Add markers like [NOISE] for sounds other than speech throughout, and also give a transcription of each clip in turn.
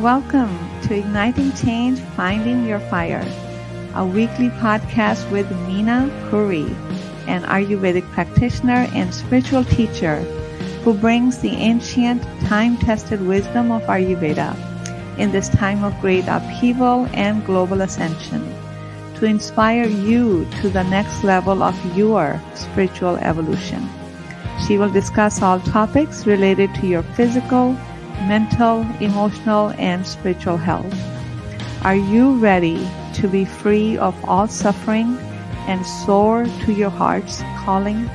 Welcome to Igniting Change Finding Your Fire, a weekly podcast with Meena Puri, an Ayurvedic practitioner and spiritual teacher who brings the ancient, time tested wisdom of Ayurveda in this time of great upheaval and global ascension to inspire you to the next level of your spiritual evolution. She will discuss all topics related to your physical, mental, emotional, and spiritual health. Are you ready to be free of all suffering and soar to your heart's calling?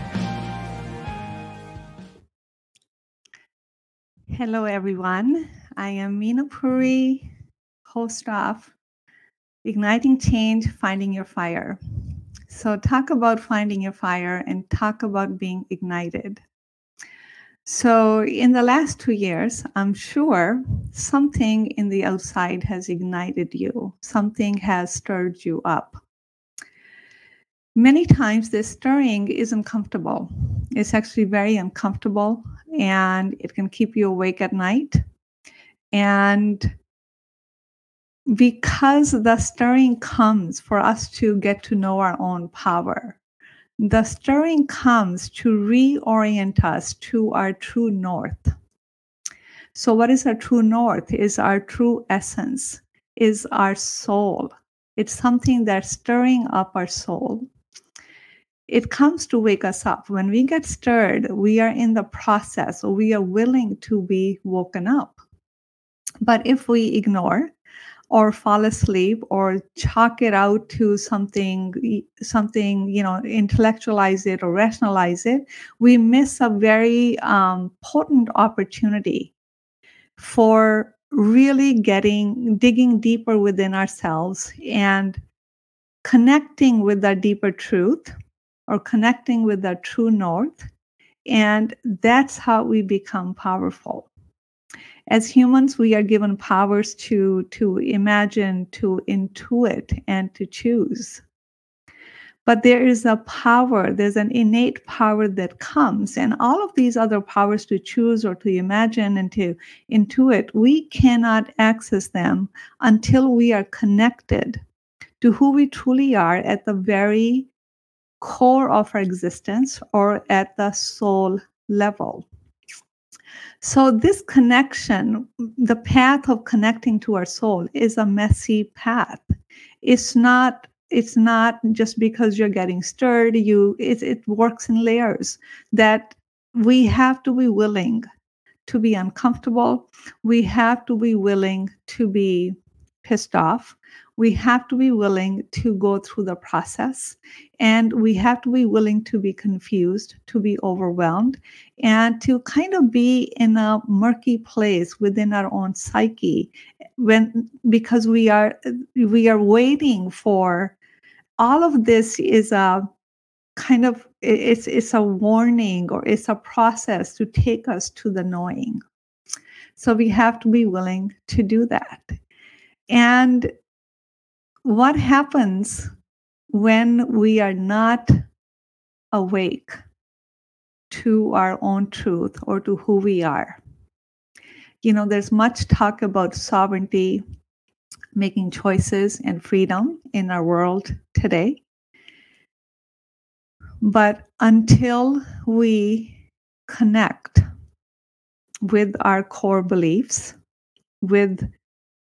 Hello, everyone. I am Meena Puri, host of Igniting Change Finding Your Fire. So, talk about finding your fire and talk about being ignited. So, in the last two years, I'm sure something in the outside has ignited you, something has stirred you up. Many times, this stirring isn't comfortable. It's actually very uncomfortable and it can keep you awake at night. And because the stirring comes for us to get to know our own power. The stirring comes to reorient us to our true north. So, what is our true north? Is our true essence, is our soul. It's something that's stirring up our soul. It comes to wake us up. When we get stirred, we are in the process, we are willing to be woken up. But if we ignore, or fall asleep or chalk it out to something something you know intellectualize it or rationalize it we miss a very um, potent opportunity for really getting digging deeper within ourselves and connecting with our deeper truth or connecting with our true north and that's how we become powerful as humans we are given powers to to imagine to intuit and to choose. But there is a power there's an innate power that comes and all of these other powers to choose or to imagine and to intuit we cannot access them until we are connected to who we truly are at the very core of our existence or at the soul level so, this connection, the path of connecting to our soul, is a messy path. It's not it's not just because you're getting stirred you it, it works in layers that we have to be willing to be uncomfortable we have to be willing to be pissed off we have to be willing to go through the process and we have to be willing to be confused to be overwhelmed and to kind of be in a murky place within our own psyche when because we are we are waiting for all of this is a kind of it's it's a warning or it's a process to take us to the knowing. So we have to be willing to do that. And what happens when we are not awake to our own truth or to who we are. You know, there's much talk about sovereignty, making choices, and freedom in our world today. But until we connect with our core beliefs, with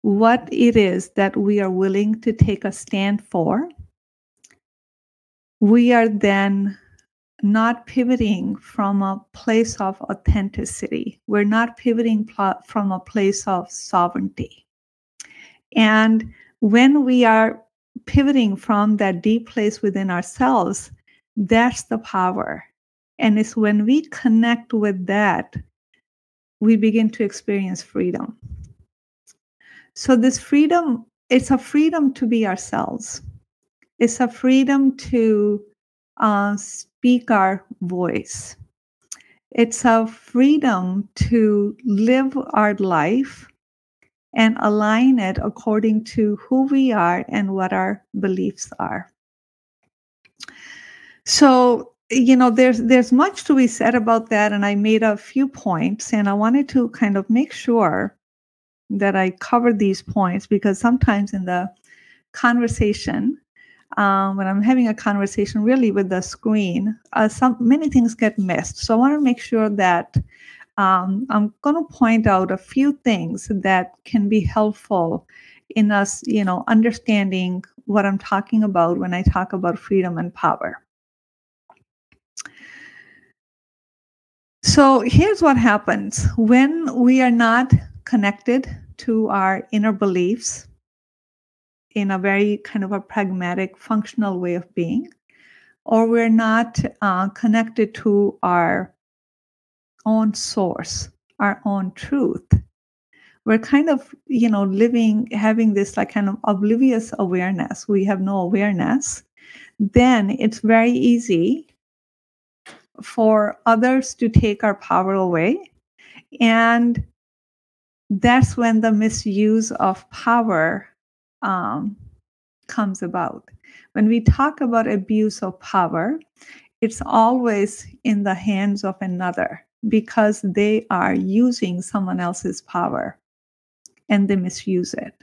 what it is that we are willing to take a stand for, we are then not pivoting from a place of authenticity. We're not pivoting pl- from a place of sovereignty. And when we are pivoting from that deep place within ourselves, that's the power. And it's when we connect with that, we begin to experience freedom. So, this freedom, it's a freedom to be ourselves, it's a freedom to uh, speak our voice. It's a freedom to live our life and align it according to who we are and what our beliefs are. So, you know, there's there's much to be said about that, and I made a few points, and I wanted to kind of make sure that I cover these points because sometimes in the conversation, um, when I'm having a conversation really with the screen, uh, some many things get missed. So I want to make sure that um, I'm going to point out a few things that can be helpful in us, you know, understanding what I'm talking about when I talk about freedom and power. So here's what happens when we are not connected to our inner beliefs in a very kind of a pragmatic, functional way of being, or we're not uh, connected to our own source, our own truth. We're kind of, you know, living, having this like kind of oblivious awareness. We have no awareness. Then it's very easy for others to take our power away. And that's when the misuse of power um, comes about. When we talk about abuse of power, it's always in the hands of another because they are using someone else's power and they misuse it.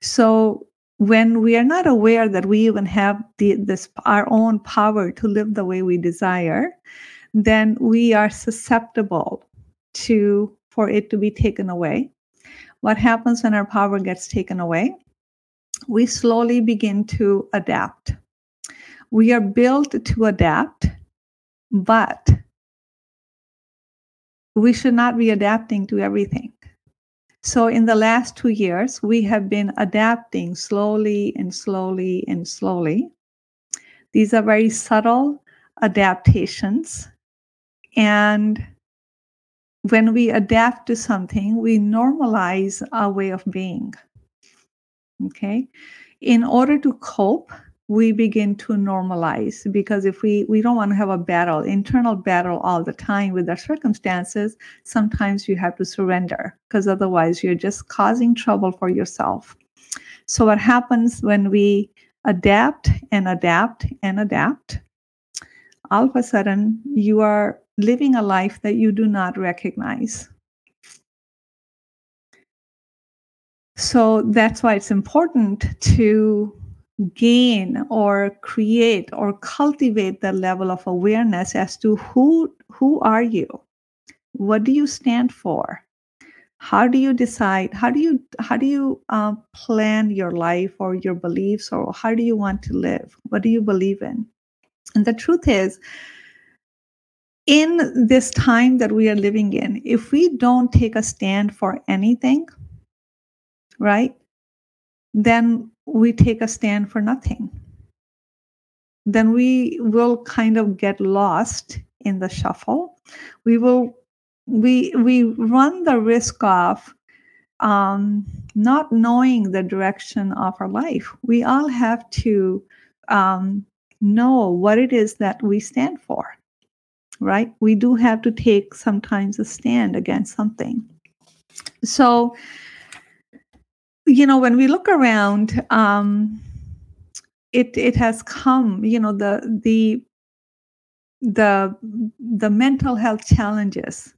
So when we are not aware that we even have the, this our own power to live the way we desire, then we are susceptible to for it to be taken away. What happens when our power gets taken away? We slowly begin to adapt. We are built to adapt, but we should not be adapting to everything. So, in the last two years, we have been adapting slowly and slowly and slowly. These are very subtle adaptations. And when we adapt to something, we normalize our way of being. Okay. In order to cope, we begin to normalize because if we we don't want to have a battle internal battle all the time with our circumstances sometimes you have to surrender because otherwise you're just causing trouble for yourself so what happens when we adapt and adapt and adapt all of a sudden you are living a life that you do not recognize. So that's why it's important to gain or create or cultivate the level of awareness as to who who are you? What do you stand for? How do you decide how do you how do you uh, plan your life or your beliefs or how do you want to live? What do you believe in? And the truth is in this time that we are living in if we don't take a stand for anything right then we take a stand for nothing. Then we will kind of get lost in the shuffle. We will we we run the risk of um, not knowing the direction of our life. We all have to um, know what it is that we stand for, right? We do have to take sometimes a stand against something. So you know when we look around um it it has come you know the the the the mental health challenges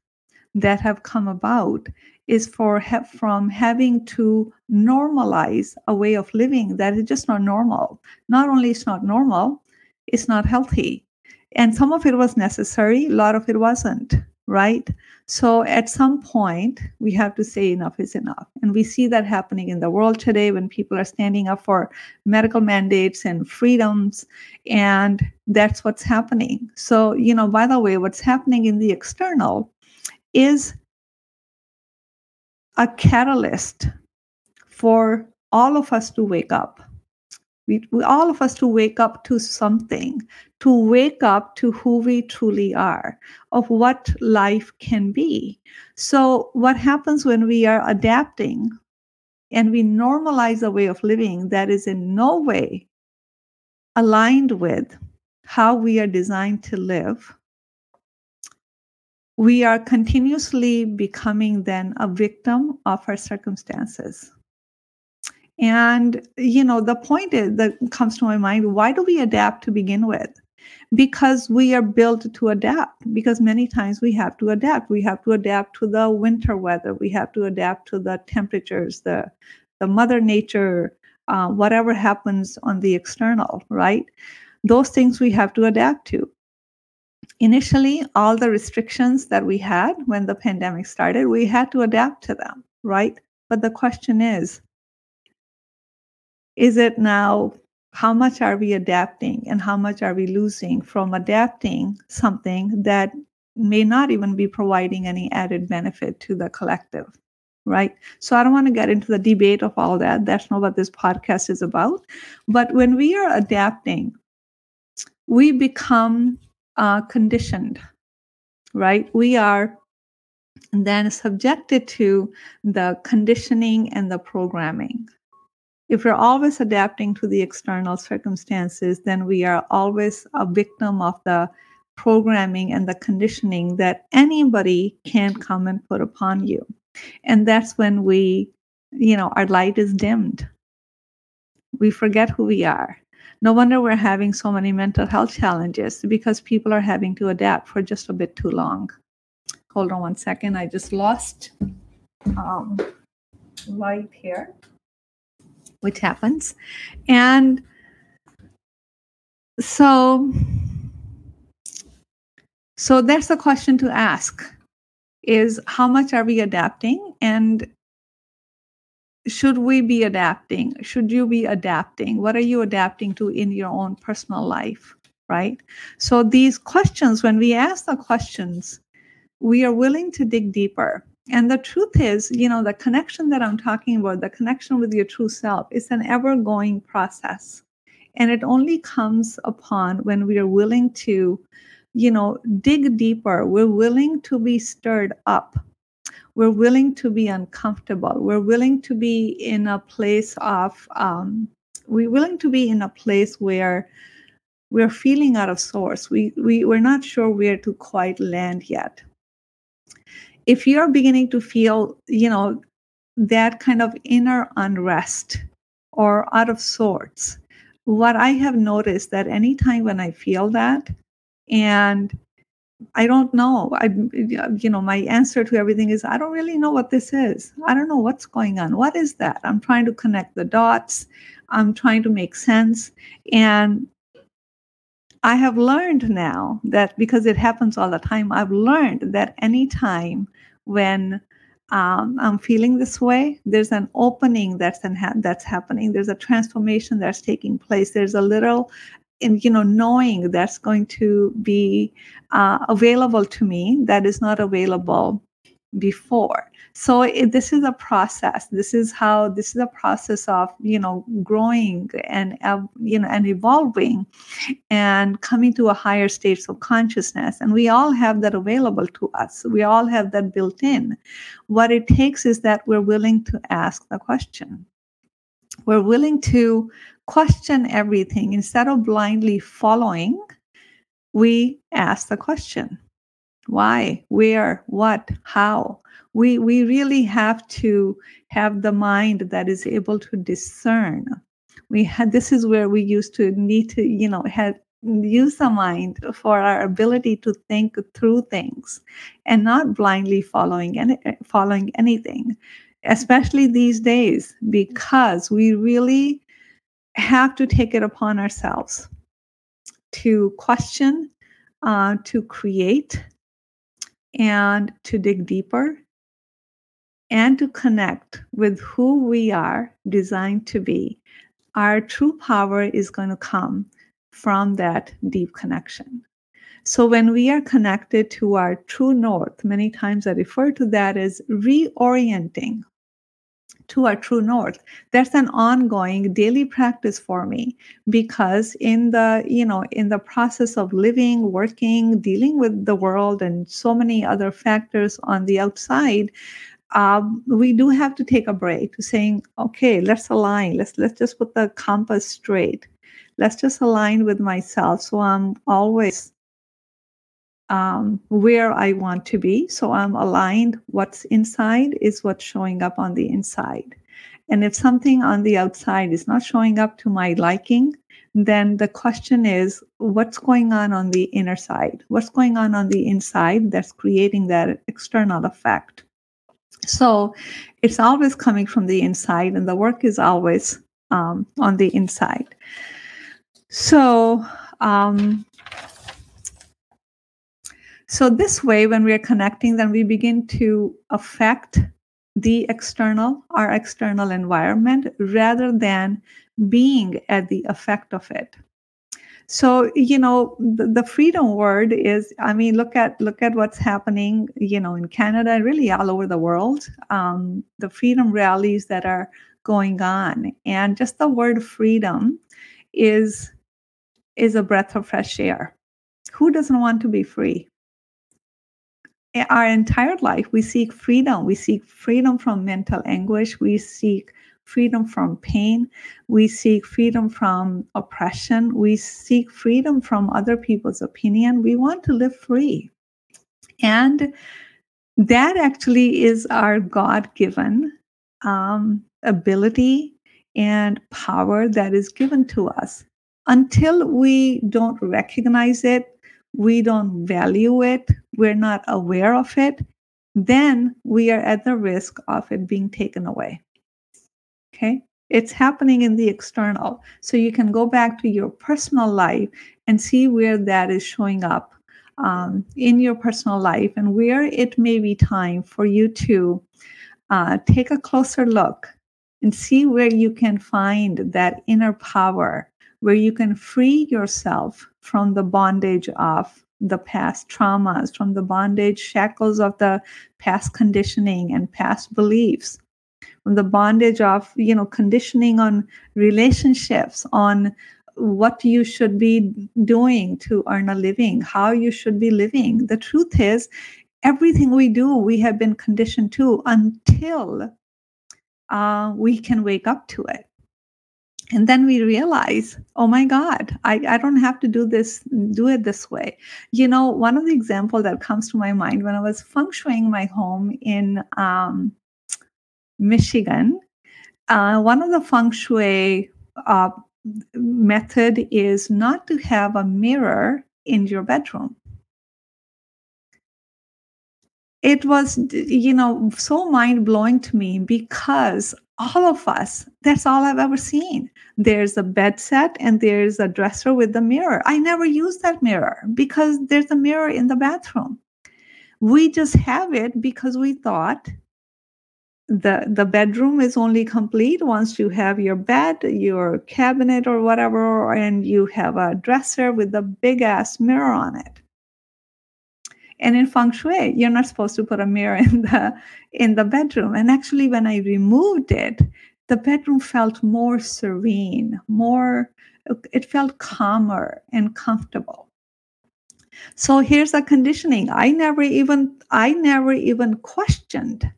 that have come about is for ha- from having to normalize a way of living that is just not normal not only it's not normal it's not healthy and some of it was necessary a lot of it wasn't right so at some point, we have to say enough is enough. And we see that happening in the world today when people are standing up for medical mandates and freedoms. And that's what's happening. So, you know, by the way, what's happening in the external is a catalyst for all of us to wake up we, we, all of us to wake up to something to wake up to who we truly are of what life can be. So what happens when we are adapting and we normalize a way of living that is in no way aligned with how we are designed to live we are continuously becoming then a victim of our circumstances and, you know, the point is that comes to my mind why do we adapt to begin with? because we are built to adapt because many times we have to adapt. We have to adapt to the winter weather. We have to adapt to the temperatures the the mother nature uh, whatever happens on the external right? Those things we have to adapt to. Initially all the restrictions that we had when the pandemic started we had to adapt to them right? But the question is is it now how much are we adapting and how much are we losing from adapting something that may not even be providing any added benefit to the collective right? So i don't want to get into the debate of all that that's not what this podcast is about but when we are adapting we become uh, conditioned right? We are then subjected to the conditioning and the programming if we're always adapting to the external circumstances, then we are always a victim of the programming and the conditioning that anybody can come and put upon you. And that's when we, you know, our light is dimmed. We forget who we are. No wonder we're having so many mental health challenges because people are having to adapt for just a bit too long. Hold on one second. I just lost um, light here which happens. And so so that's the question to ask is how much are we adapting? And should we be adapting? Should you be adapting? What are you adapting to in your own personal life right? So these questions when we ask the questions we are willing to dig deeper and the truth is, you know, the connection that I'm talking about, the connection with your true self, is an ever going process. And it only comes upon when we are willing to, you know, dig deeper. We're willing to be stirred up. We're willing to be uncomfortable. We're willing to be in a place of, um, we're willing to be in a place where we're feeling out of source. We, we, we're not sure where to quite land yet if you're beginning to feel, you know, that kind of inner unrest or out of sorts, what I have noticed that anytime when I feel that, and I don't know, I, you know, my answer to everything is I don't really know what this is. I don't know what's going on. What is that? I'm trying to connect the dots. I'm trying to make sense. And I have learned now that because it happens all the time, I've learned that anytime when um, I'm feeling this way, there's an opening that's ha- that's happening. There's a transformation that's taking place. There's a little, in you know, knowing that's going to be uh, available to me that is not available before so it, this is a process. This is how this is a process of you know growing and uh, you know and evolving and coming to a higher state of consciousness. And we all have that available to us. We all have that built in. What it takes is that we're willing to ask the question. We're willing to question everything. Instead of blindly following we ask the question why? Where? What? How? We we really have to have the mind that is able to discern. We had this is where we used to need to you know have use the mind for our ability to think through things and not blindly following any following anything especially these days because we really have to take it upon ourselves to question uh, to create and to dig deeper and to connect with who we are designed to be, our true power is going to come from that deep connection. So, when we are connected to our true north, many times I refer to that as reorienting to our true north. That's an ongoing daily practice for me because in the you know in the process of living working dealing with the world and so many other factors on the outside um, we do have to take a break to saying okay let's align. Let's let's just put the compass straight. Let's just align with myself. So i'm always um, where I want to be. So I'm aligned. What's inside is what's showing up on the inside. And if something on the outside is not showing up to my liking, then the question is what's going on on the inner side? What's going on on the inside that's creating that external effect? So it's always coming from the inside, and the work is always um, on the inside. So, um, so this way, when we are connecting, then we begin to affect the external, our external environment, rather than being at the effect of it. So you know the, the, freedom word is i mean look at look at what's happening you know in canada and really all over the world. Um, the freedom rallies that are going on. And just the word freedom is is a breath of fresh air. Who doesn't want to be free our entire life we seek freedom we seek freedom from mental anguish we seek freedom from pain. We seek freedom from oppression. We seek freedom from other people's opinion. We want to live free. And that actually is our God given um, ability and power that is given to us. Until we don't recognize it, we don't value it, we're not aware of it, then we are at the risk of it being taken away. Okay. It's happening in the external. So you can go back to your personal life and see where that is showing up um, in your personal life and where it may be time for you to uh, take a closer look and see where you can find that inner power, where you can free yourself from the bondage of the past traumas, from the bondage shackles of the past conditioning and past beliefs from the bondage of you know conditioning on relationships on what you should be doing to earn a living how you should be living. The truth is everything we do we have been conditioned to until uh, we can wake up to it and then we realize oh my god I, I don't have to do this do it this way you know one of the example that comes to my mind when i was feng shuiing my home in um, Michigan. Uh, one of the feng shui uh, method is not to have a mirror in your bedroom. It was, you know, so mind blowing to me because all of us, that's all I've ever seen. There's a bed set and there's a dresser with the mirror. I never use that mirror because there's a mirror in the bathroom. We just have it because we thought the the bedroom is only complete once you have your bed your cabinet or whatever and you have a dresser with a big ass mirror on it and in feng shui you're not supposed to put a mirror [LAUGHS] in the in the bedroom and actually when i removed it the bedroom felt more serene more it felt calmer and comfortable so here's a conditioning i never even i never even questioned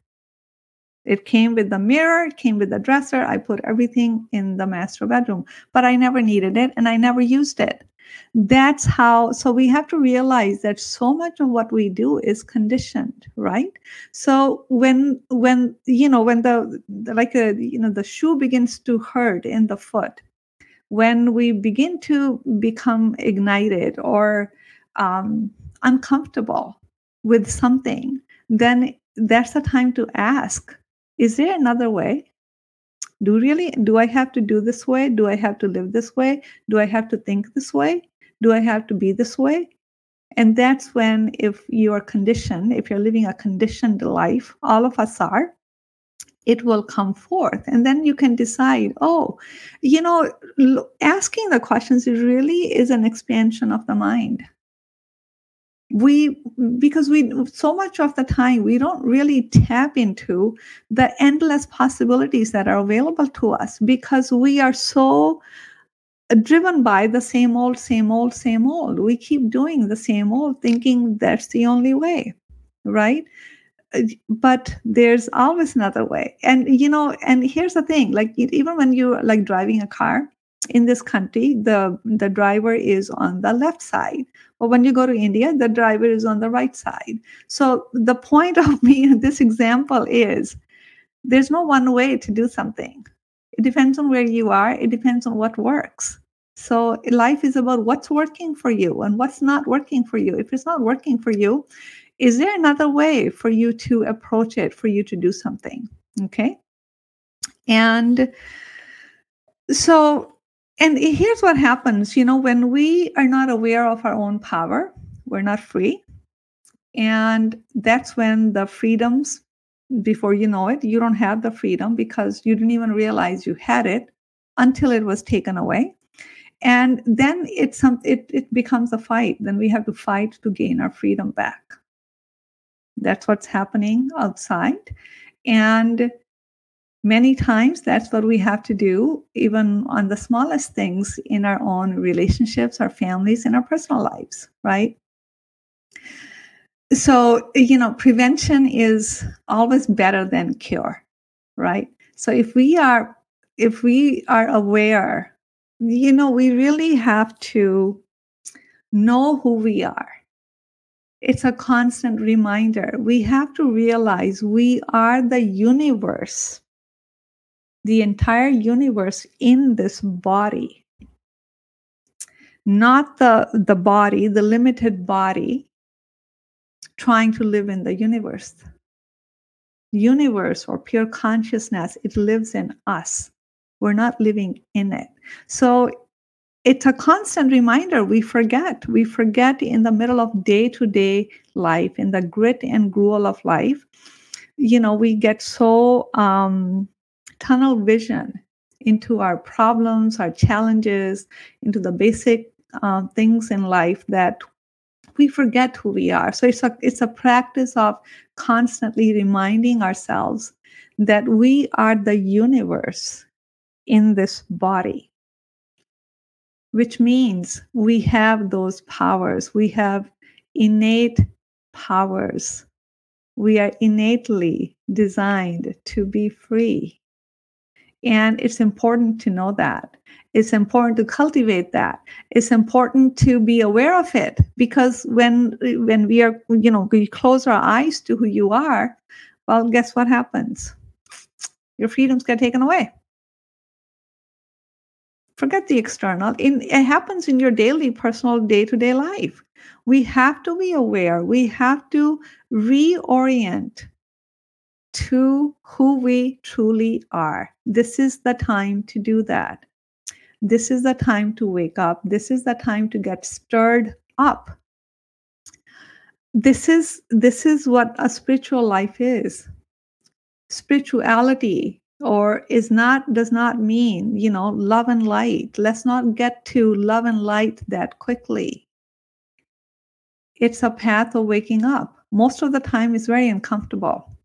it came with the mirror, it came with the dresser. I put everything in the master bedroom, but I never needed it and I never used it. That's how, so we have to realize that so much of what we do is conditioned, right? So when, when, you know, when the, like, a, you know, the shoe begins to hurt in the foot, when we begin to become ignited or um, uncomfortable with something, then that's the time to ask is there another way do really do i have to do this way? Do i have to live this way? Do i have to think this way? Do i have to be this way? And that's when if you are conditioned if you're living a conditioned life all of us are it will come forth. And then you can decide oh you know asking the questions really is an expansion of the mind we because we so much of the time we don't really tap into the endless possibilities that are available to us because we are so driven by the same old same old same old. We keep doing the same old thinking that's the only way right? But there's always another way. And you know and here's the thing like even when you're like driving a car in this country the the driver is on the left side but when you go to india the driver is on the right side so the point of [LAUGHS] me this example is there's no one way to do something it depends on where you are it depends on what works So life is about what's working for you and what's not working for you. If it's not working for you, is there another way for you to approach it, for you to do something? Okay. And so, and here's what happens you know, when we are not aware of our own power, we're not free. And that's when the freedoms, before you know it, you don't have the freedom because you didn't even realize you had it until it was taken away. And then it's some, it, it becomes a fight. Then we have to fight to gain our freedom back. That's what's happening outside. And many times that's what we have to do, even on the smallest things in our own relationships, our families, and our personal lives, right? So, you know, prevention is always better than cure, right? So if we are if we are aware, you know, we really have to know who we are it's a constant reminder. We have to realize we are the universe, the entire universe in this body, not the, the body, the limited body, trying to live in the universe. Universe or pure consciousness, it lives in us. We're not living in it. So it's a constant reminder we forget we forget in the middle of day to day life in the grit and gruel of life you know we get so um, tunnel vision into our problems our challenges into the basic uh, things in life that we forget who we are so it's a it's a practice of constantly reminding ourselves that we are the universe in this body which means we have those powers. We have innate powers. We are innately designed to be free. And it's important to know that. It's important to cultivate that. It's important to be aware of it because when when we are, you know, we close our eyes to who you are, well, guess what happens? Your freedoms get taken away forget the external in, it happens in your daily personal day-to-day life we have to be aware we have to reorient to who we truly are. This is the time to do that. This is the time to wake up. This is the time to get stirred up. This is this is what a spiritual life is. Spirituality or is not does not mean you know love and light. Let's not get to love and light that quickly. It's a path of waking up. Most of the time it's very uncomfortable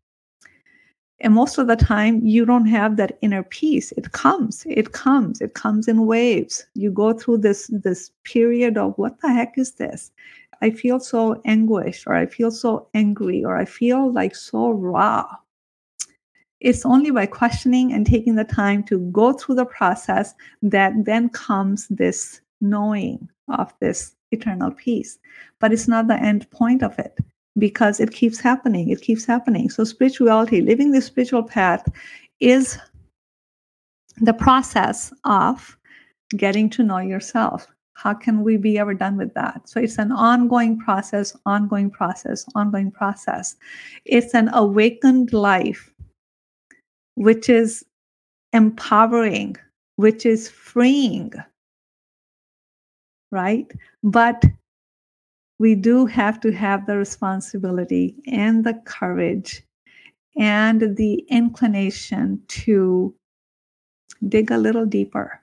and most of the time you don't have that inner peace. It comes it comes it comes in waves. You go through this this period of what the heck is this? I feel so anguished or i feel so angry or i feel like so raw. It's only by questioning and taking the time to go through the process that then comes this knowing of this eternal peace. But it's not the end point of it because it keeps happening. It keeps happening. So, spirituality, living the spiritual path, is the process of getting to know yourself. How can we be ever done with that? So, it's an ongoing process, ongoing process, ongoing process. It's an awakened life which is empowering, which is freeing, right? But we do have to have the responsibility and the courage and the inclination to dig a little deeper.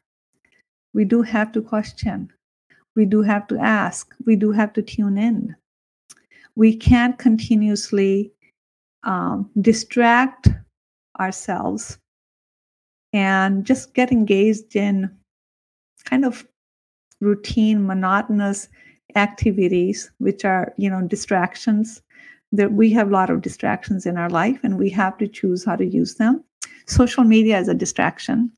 We do have to question. We do have to ask. We do have to tune in. We can't continuously um, distract ourselves and just get engaged in kind of routine monotonous activities which are you know distractions. That we have a lot of distractions in our life and we have to choose how to use them. Social media is a distraction.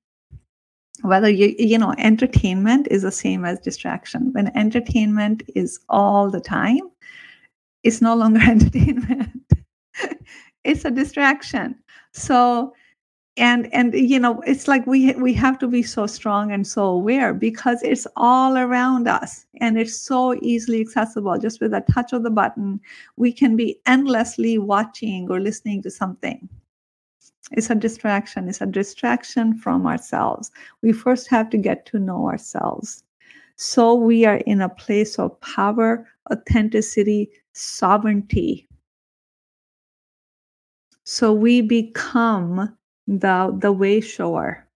Whether you you know entertainment is the same as distraction. When entertainment is all the time it's no longer [LAUGHS] entertainment. It's a distraction. So and and you know it's like we we have to be so strong and so aware because it's all around us and it's so easily accessible. Just with a touch of the button we can be endlessly watching or listening to something. It's a distraction. It's a distraction from ourselves. We first have to get to know ourselves. So we are in a place of power authenticity sovereignty. So we become the the way shower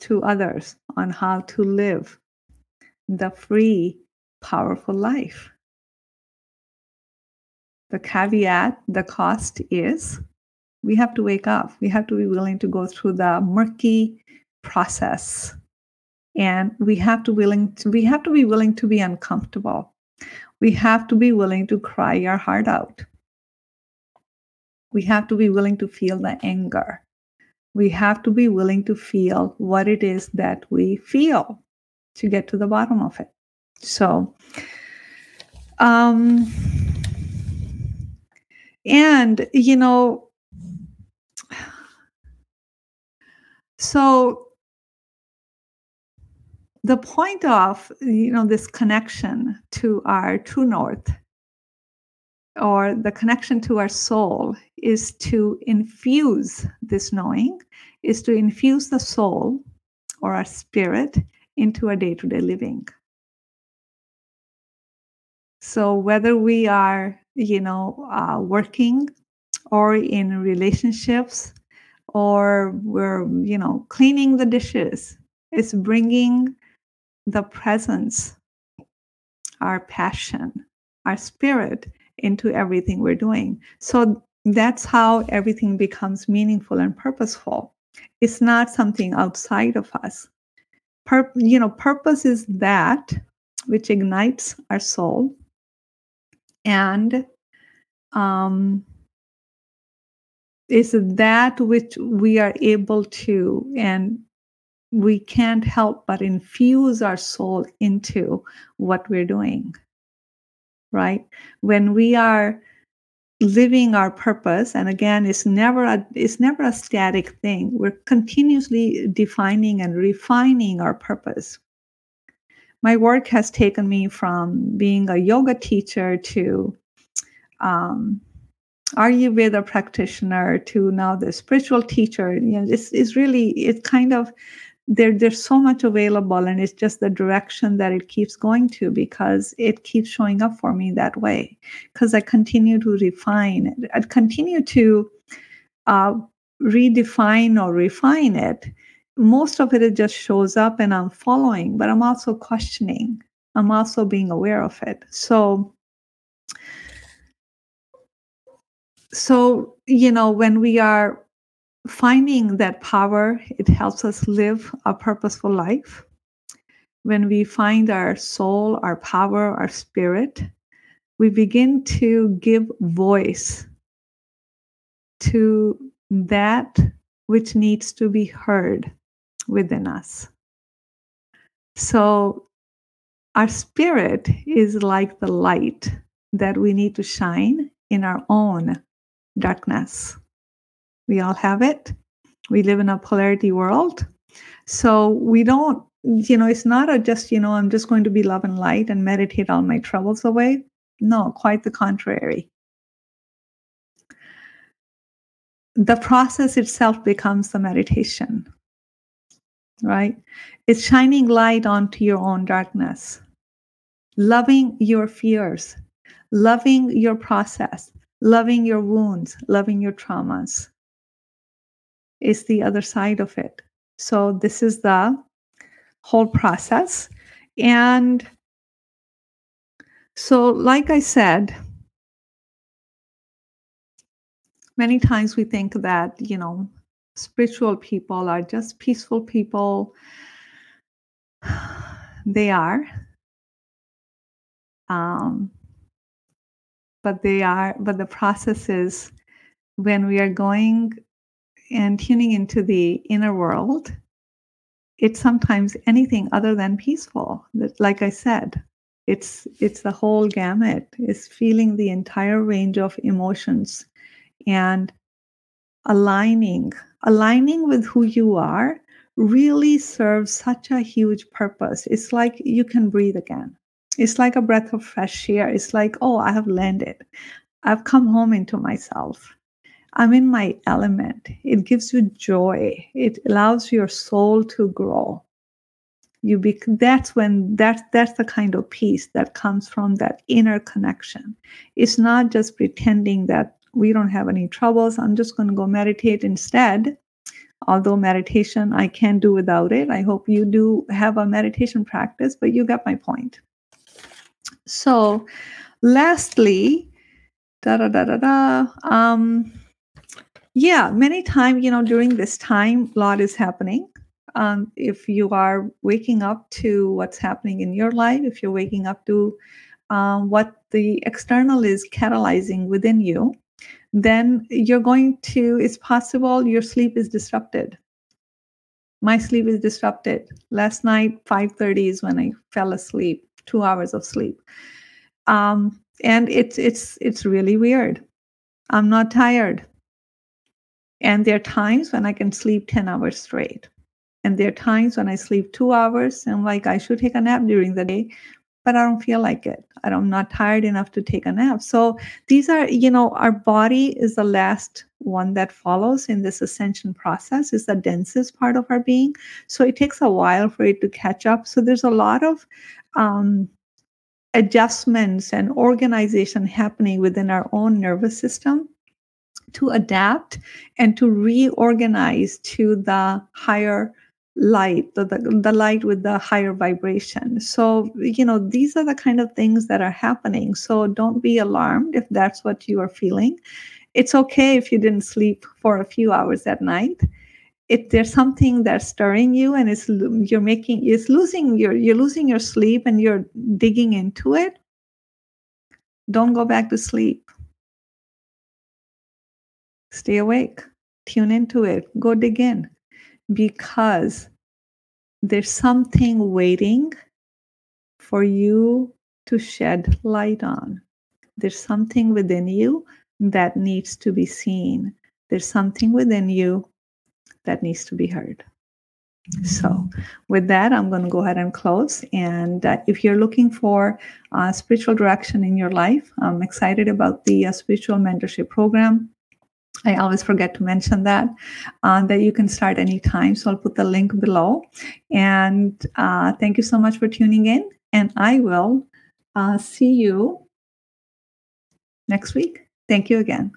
to others on how to live the free powerful life. The caveat the cost is we have to wake up. We have to be willing to go through the murky process. And we have to willing to we have to be willing to be uncomfortable. We have to be willing to cry our heart out we have to be willing to feel the anger. We have to be willing to feel what it is that we feel to get to the bottom of it. So, um, and you know, so the point of you know this connection to our true north or the connection to our soul is to infuse this knowing, is to infuse the soul or our spirit into our day to day living. So, whether we are, you know, uh, working or in relationships or we're, you know, cleaning the dishes, it's bringing the presence, our passion, our spirit into everything we're doing. So that's how everything becomes meaningful and purposeful. It's not something outside of us. Pur- you know, purpose is that which ignites our soul and um, is that which we are able to and we can't help but infuse our soul into what we're doing right? When we are living our purpose and again it's never a it's never a static thing. We're continuously defining and refining our purpose. My work has taken me from being a yoga teacher to um, ayurveda practitioner to now the spiritual teacher. You know it's, it's really it's kind of there there's so much available and it's just the direction that it keeps going to because it keeps showing up for me that way. Because i continue to refine i continue to uh, redefine or refine it. Most of it, it just shows up and i'm following but i'm also questioning. I'm also being aware of it. So so you know when we are finding that power, it helps us live a purposeful life. When we find our soul, our power, our spirit, we begin to give voice to that which needs to be heard within us. So, our spirit is like the light that we need to shine in our own darkness. We all have it. We live in a polarity world. So we don't, you know, it's not a just, you know, I'm just going to be love and light and meditate all my troubles away. No, quite the contrary. The process itself becomes the meditation, right? It's shining light onto your own darkness, loving your fears, loving your process, loving your wounds, loving your traumas is the other side of it. So this is the whole process. And so, like I said, many times we think that, you know, spiritual people are just peaceful people. [SIGHS] They are. Um, but they are, but the process is when we are going and tuning into the inner world, it's sometimes anything other than peaceful. Like I said, it's it's the whole gamut. It's feeling the entire range of emotions, and aligning, aligning with who you are really serves such a huge purpose. It's like you can breathe again. It's like a breath of fresh air. It's like, oh, I have landed. I've come home into myself. I'm in my element. It gives you joy. It allows your soul to grow. You be, that's when that's that's the kind of peace that comes from that inner connection. It's not just pretending that we don't have any troubles. I'm just going to go meditate instead although meditation I can't do without it. I hope you do have a meditation practice, but you get my point. So, lastly, da da da da da. Um, yeah, many times, you know, during this time, a lot is happening. Um, if you are waking up to what's happening in your life, if you're waking up to um, what the external is catalyzing within you, then you're going to, it's possible your sleep is disrupted. My sleep is disrupted. Last night, 5:30 is when I fell asleep, two hours of sleep. Um, and it's it's it's really weird. I'm not tired. And there are times when I can sleep 10 hours straight. And there are times when I sleep two hours and I'm like, I should take a nap during the day but I don't feel like it. I'm not tired enough to take a nap. So these are, you know, our body is the last one that follows in this ascension process, is the densest part of our being. So it takes a while for it to catch up. So there's a lot of um, adjustments and organization happening within our own nervous system to adapt and to reorganize to the higher light the, the, the light with the higher vibration. So you know these are the kind of things that are happening. So don't be alarmed if that's what you are feeling. It's okay if you didn't sleep for a few hours at night. If there's something that's stirring you and it's you're making it's losing your you're losing your sleep and you're digging into it don't go back to sleep stay awake tune into it go dig in because there's something waiting for you to shed light on. There's something within you that needs to be seen. There's something within you that needs to be heard. So, with that, I'm going to go ahead and close. And uh, if you're looking for uh, spiritual direction in your life, I'm excited about the uh, spiritual mentorship program. I always forget to mention that uh, that you can start anytime. So I'll put the link below. And uh, thank you so much for tuning in. And I will uh, see you next week. Thank you again.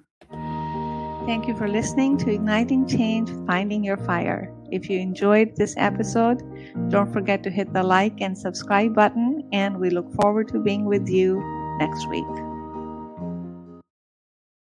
Thank you for listening to Igniting Change Finding Your Fire. If you enjoyed this episode, don't forget to hit the like and subscribe button. And we look forward to being with you next week.